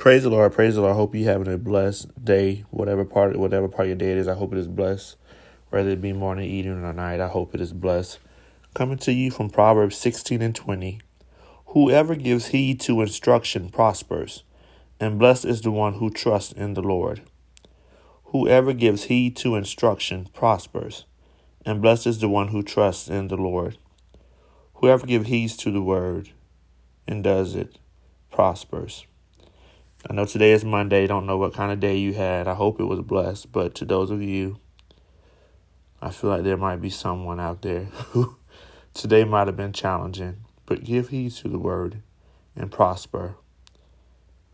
Praise the Lord, praise the Lord. I hope you having a blessed day, whatever part whatever part of your day it is. I hope it is blessed. Whether it be morning, evening, or night, I hope it is blessed. Coming to you from Proverbs sixteen and twenty. Whoever gives heed to instruction prospers, and blessed is the one who trusts in the Lord. Whoever gives heed to instruction prospers, and blessed is the one who trusts in the Lord. Whoever gives heed to the word and does it prospers. I know today is Monday. Don't know what kind of day you had. I hope it was blessed. But to those of you, I feel like there might be someone out there who today might have been challenging. But give heed to the word and prosper.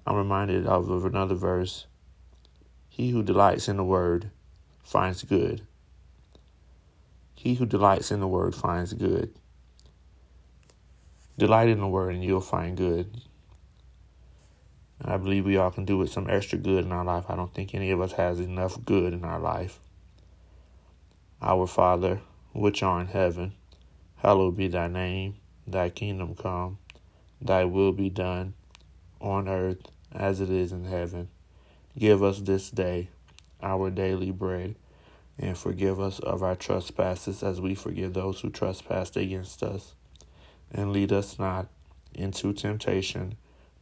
I'm reminded of, another verse. He who delights in the word finds good. He who delights in the word finds good. Delight in the word and you'll find good. And I believe we all can do with some extra good in our life. I don't think any of us has enough good in our life. Our Father, which art in heaven, hallowed be thy name. Thy kingdom come, thy will be done, on earth as it is in heaven. Give us this day our daily bread, and forgive us of our trespasses as we forgive those who trespass against us. And lead us not into temptation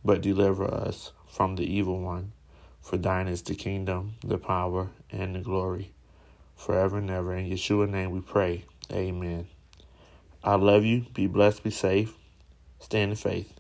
but deliver us from the evil one. For thine is the kingdom, the power, and the glory, forever and ever. In Yeshua's name we pray. Amen. I love you. Be blessed. Be safe. Stand in faith.